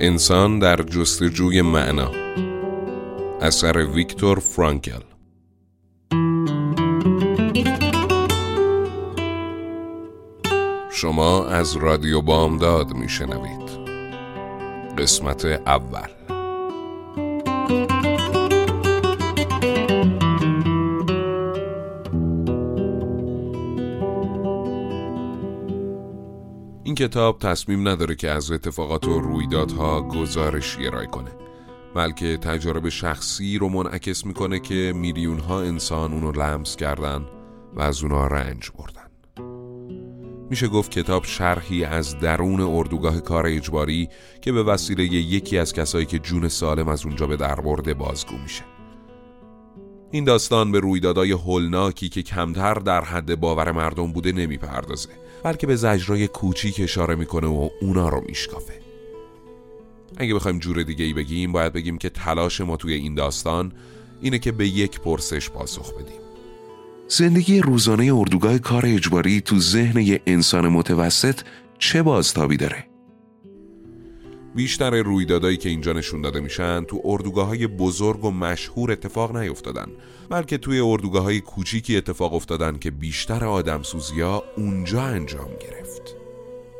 انسان در جستجوی معنا. اثر ویکتور فرانکل. شما از رادیو بامداد میشنوید. قسمت اول. این کتاب تصمیم نداره که از اتفاقات و رویدادها گزارش ارائه کنه. بلکه تجارب شخصی رو منعکس می‌کنه که میلیون ها انسان اونو لمس کردن و از اونا رنج بردن. میشه گفت کتاب شرحی از درون اردوگاه کار اجباری که به وسیله یکی از کسایی که جون سالم از اونجا به در برده بازگو میشه. این داستان به رویدادهای هولناکی که کمتر در حد باور مردم بوده نمی‌پردازه بلکه به زجرای کوچیک اشاره می‌کنه و اونا رو میشکافه اگه بخوایم جور دیگه ای بگیم باید بگیم که تلاش ما توی این داستان اینه که به یک پرسش پاسخ بدیم زندگی روزانه اردوگاه کار اجباری تو ذهن یه انسان متوسط چه بازتابی داره؟ بیشتر رویدادایی که اینجا نشون داده میشن تو اردوگاه های بزرگ و مشهور اتفاق نیفتادن بلکه توی اردوگاه های کوچیکی اتفاق افتادن که بیشتر آدم ها اونجا انجام گرفت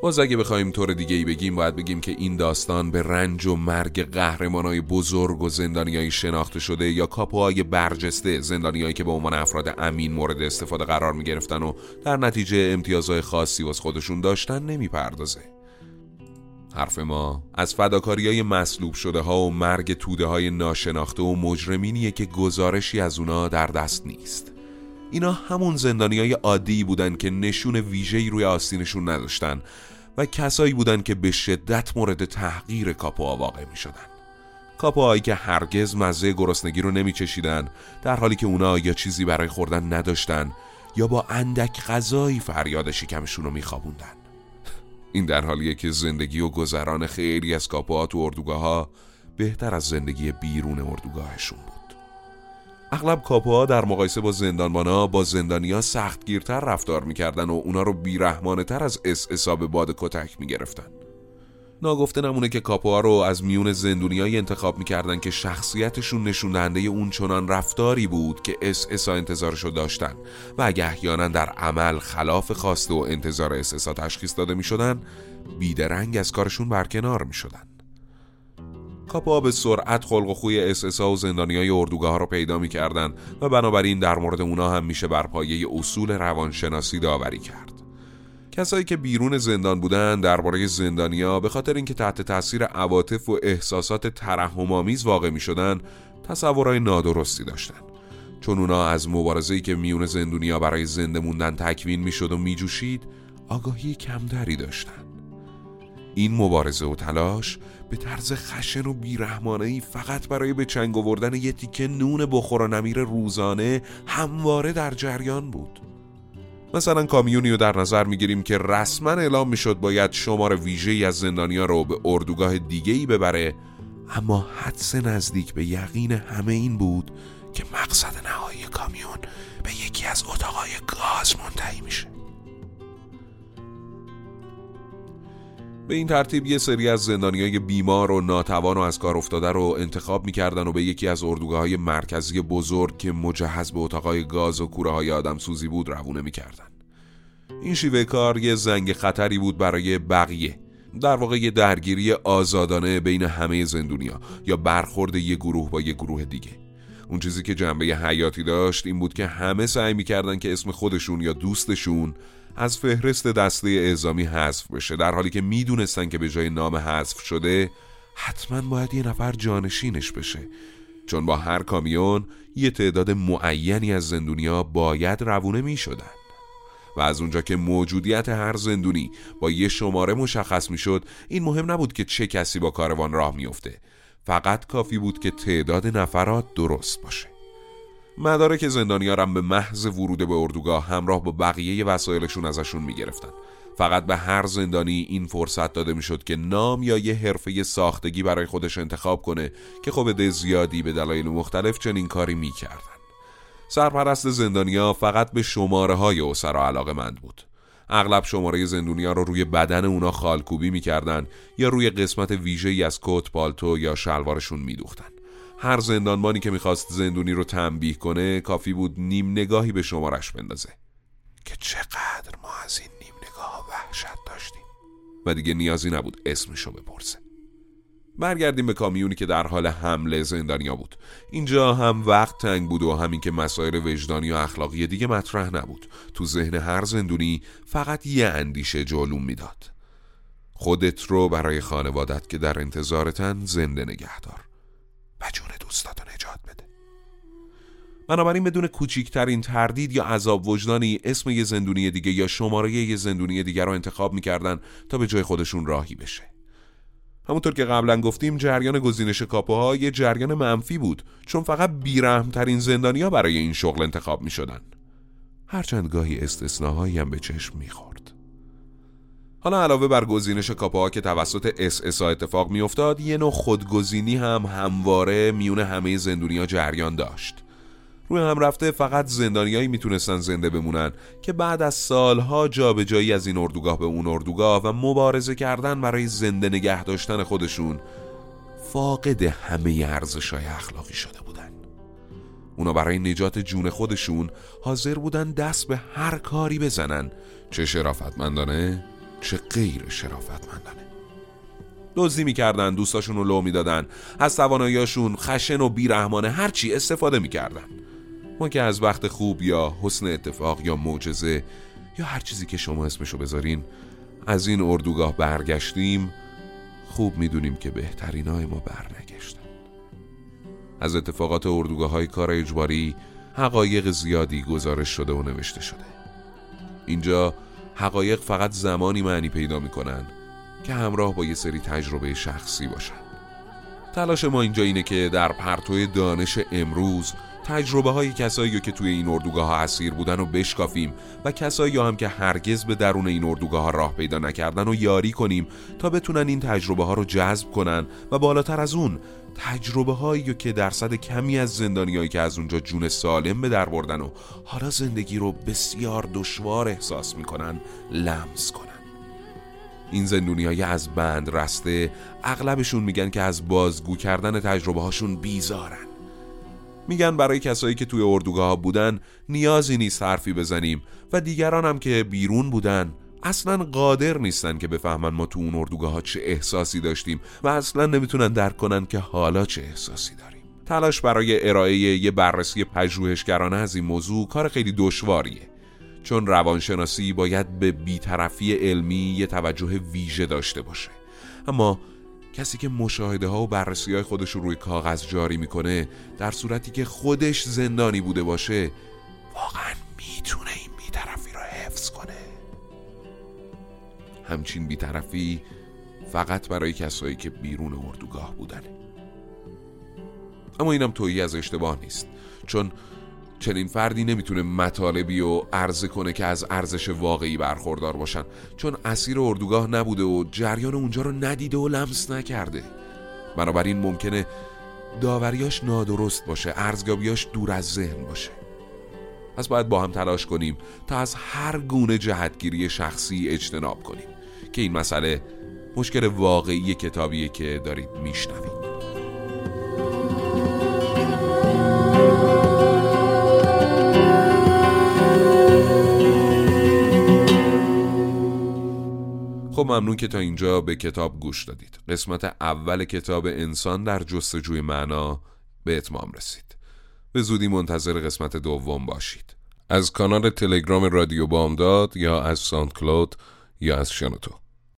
باز اگه بخوایم طور دیگه ای بگیم باید بگیم که این داستان به رنج و مرگ قهرمانای بزرگ و زندانیایی شناخته شده یا کاپوهای برجسته زندانیایی که به عنوان افراد امین مورد استفاده قرار می گرفتن و در نتیجه امتیازهای خاصی واس خودشون داشتن نمی‌پردازه. حرف ما از فداکاری های مسلوب شده ها و مرگ توده های ناشناخته و مجرمینیه که گزارشی از اونا در دست نیست اینا همون زندانی های عادی بودن که نشون ویژه‌ای روی آستینشون نداشتن و کسایی بودن که به شدت مورد تحقیر کاپوها واقع می شدن کاپوهایی که هرگز مزه گرسنگی رو نمی چشیدن در حالی که اونا یا چیزی برای خوردن نداشتن یا با اندک غذایی فریاد شکمشون رو می خوابوندن. این در حالیه که زندگی و گذران خیلی از کاپوها تو اردوگاه ها بهتر از زندگی بیرون اردوگاهشون بود. اغلب کاپوها در مقایسه با زندانبانا با زندانیا سختگیرتر رفتار می‌کردن و اونا رو بیرحمانه تر از اس اسا به باد کتک می‌گرفتن. ناگفته نمونه که کاپوها رو از میون زندونیایی انتخاب می‌کردن که شخصیتشون نشون اون چنان رفتاری بود که اس اسا انتظارشو داشتن. و اگه احیانا در عمل خلاف خواسته و انتظار اس اسا تشخیص داده می‌شدن بیدرنگ از کارشون برکنار می‌شدن. کاپا به سرعت خلق و خوی اسسا و زندانی های اردوگاه ها رو پیدا می‌کردن و بنابراین در مورد اونا هم میشه بر پایه اصول روانشناسی داوری کرد. کسایی که بیرون زندان بودن درباره زندانیا به خاطر اینکه تحت تاثیر عواطف و احساسات ترحم‌آمیز واقع می شدن تصورهای نادرستی داشتن. چون اونا از مبارزه‌ای که میون زندونیا برای زنده موندن تکوین می‌شد و میجوشید آگاهی کمتری داشتن. این مبارزه و تلاش به طرز خشن و بیرحمانه فقط برای به چنگ آوردن یه تیکه نون بخور و نمیر روزانه همواره در جریان بود. مثلا کامیونی رو در نظر می‌گیریم که رسما اعلام می‌شد باید شمار ویژه‌ای از زندانیا رو به اردوگاه دیگه ای ببره اما حدس نزدیک به یقین همه این بود که مقصد نهایی کامیون به یکی از اتاقای گاز منتهی میشه. به این ترتیب یه سری از زندانیای بیمار و ناتوان و از کار افتاده رو انتخاب می‌کردن و به یکی از اردوگاه های مرکزی بزرگ که مجهز به اتاقای گاز و کوره های آدم سوزی بود روونه می‌کردن. این شیوه کار یه زنگ خطری بود برای بقیه. در واقع یه درگیری آزادانه بین همه زندونیا یا برخورد یه گروه با یه گروه دیگه. اون چیزی که جنبه حیاتی داشت این بود که همه سعی می‌کردن که اسم خودشون یا دوستشون از فهرست دسته اعزامی حذف بشه. در حالی که می‌دونستن که به جای نام حذف شده حتما باید یه نفر جانشینش بشه. چون با هر کامیون یه تعداد معینی از زندونیا باید روونه می شدن. و از اونجا که موجودیت هر زندونی با یه شماره مشخص می شد این مهم نبود که چه کسی با کاروان راه میفته فقط کافی بود که تعداد نفرات درست باشه. مدارک زندانیارم به محض ورود به اردوگاه همراه با بقیه وسایلشون ازشون می‌گرفتن. فقط به هر زندانی این فرصت داده می‌شد که نام یا یه حرفه ساختگی برای خودش انتخاب کنه که خب ده زیادی به دلایل مختلف چنین کاری می‌کردن. سرپرست زندانیا فقط به شماره های اسرا علاقه مند بود. اغلب شماره زندونیا رو روی بدن اونا خالکوبی می‌کردن یا روی قسمت ویژه از کت پالتو یا شلوارشون میدوختن. هر زندانبانی که می‌خواست زندونی رو تنبیه کنه کافی بود نیم نگاهی به شمارش بندازه. که چقدر ما از این نیم نگاه وحشت داشتیم. و دیگه نیازی نبود اسمشو بپرسه. برگردیم به کامیونی که در حال حمله زندانیا بود. اینجا هم وقت تنگ بود و همین که مسائل وجدانی و اخلاقی دیگه مطرح نبود. تو ذهن هر زندونی فقط یه اندیشه جلوم می‌داد. خودت رو برای خانوادت که در انتظارتن زنده نگهدار. و جون دوستاتو نجات بده بنابراین بدون کوچیکترین تردید یا عذاب وجدانی اسم یه زندونی دیگه یا شماره یه زندونی دیگر رو انتخاب می‌کردن تا به جای خودشون راهی بشه همونطور که قبلا گفتیم جریان گزینش کاپوها یه جریان منفی بود چون فقط بیرحمترین زندانیا برای این شغل انتخاب می شدن. هرچند گاهی استثناهایی هم به چشم می‌خورد. حالا علاوه بر گزینش کاپوها که توسط اس اتفاق میافتاد یه نوع خودگزینی هم همواره میون همه زندونیا جریان داشت. روی هم رفته فقط زندانیایی می‌تونستن زنده بمونن که بعد از سالها جابجایی از این اردوگاه به اون اردوگاه و مبارزه کردن برای زنده نگه داشتن خودشون فاقد همه ارزشهای اخلاقی شده بودن. اونا برای نجات جون خودشون حاضر بودن دست به هر کاری بزنن. چه شرافتمندانه؟ چه غیر شرافتمندانه. دزدی می‌کردن دوستاشون رو لو می‌دادن. از تواناییاشون خشن و بیرحمانه هرچی استفاده می‌کردن. ما که از وقت خوب یا حسن اتفاق یا معجزه یا هر چیزی که شما اسمشو بذارین از این اردوگاه برگشتیم خوب می‌دونیم که بهترین های ما برنگشتن. از اتفاقات اردوگاه های کار اجباری حقایق زیادی گزارش شده و نوشته شده. اینجا حقایق فقط زمانی معنی پیدا می‌کنن که همراه با یه سری تجربه شخصی باشن. تلاش ما اینجا اینه که در پرتو دانش امروز تجربه های کسایی که توی این اردوگاه ها اسیر بودن و بشکافیم و کسایی هم که هرگز به درون این اردوگاه ها راه پیدا نکردن و یاری کنیم تا بتونن این تجربه ها رو جذب کنن و بالاتر از اون تجربه هایی که درصد کمی از زندانیایی که از اونجا جون سالم به در بردن و حالا زندگی رو بسیار دشوار احساس می‌کنن لمس کنن. این زندونی های از بند رسته اغلبشون میگن که از بازگو کردن تجربه هاشون بیزارن. میگن برای کسایی که توی اردوگاه بودن نیازی نیست حرفی بزنیم و دیگران هم که بیرون بودن اصلا قادر نیستن که بفهمن ما تو اون اردوگاه ها چه احساسی داشتیم و اصلا نمی‌تونن درک کنن که حالا چه احساسی داریم. تلاش برای ارائه یه بررسی پژوهشگرانه از این موضوع کار خیلی دشواریه چون روانشناسی باید به بیطرفی علمی یه توجه ویژه داشته باشه. اما کسی که مشاهده ها و بررسی های خودش رو روی کاغذ جاری می‌کنه در صورتی که خودش زندانی بوده باشه واقعا می‌تونه این بیطرفی رو حفظ کنه. همچین بیطرفی فقط برای کسایی که بیرون اردوگاه بودنه اما اینم تویی از اشتباه نیست چون چنین فردی نمی‌تونه مطالبی و عرضه کنه که از ارزش واقعی برخوردار باشن. چون اسیر اردوگاه نبوده و جریان اونجا رو ندیده و لمس نکرده. بنابراین ممکنه داوریاش نادرست باشه ارزگابیاش دور از ذهن باشه. پس باید با هم تلاش کنیم تا از هر گونه جهتگیری شخصی اجتناب کنیم که این مسئله مشکل واقعی کتابیه که دارید میشنوید. خب ممنون که تا اینجا به کتاب گوش دادید. قسمت اول کتاب انسان در جستجوی معنا به اتمام رسید. به زودی منتظر قسمت دوم باشید. از کانال تلگرام رادیو بامداد یا از ساند کلود یا از شنوتو.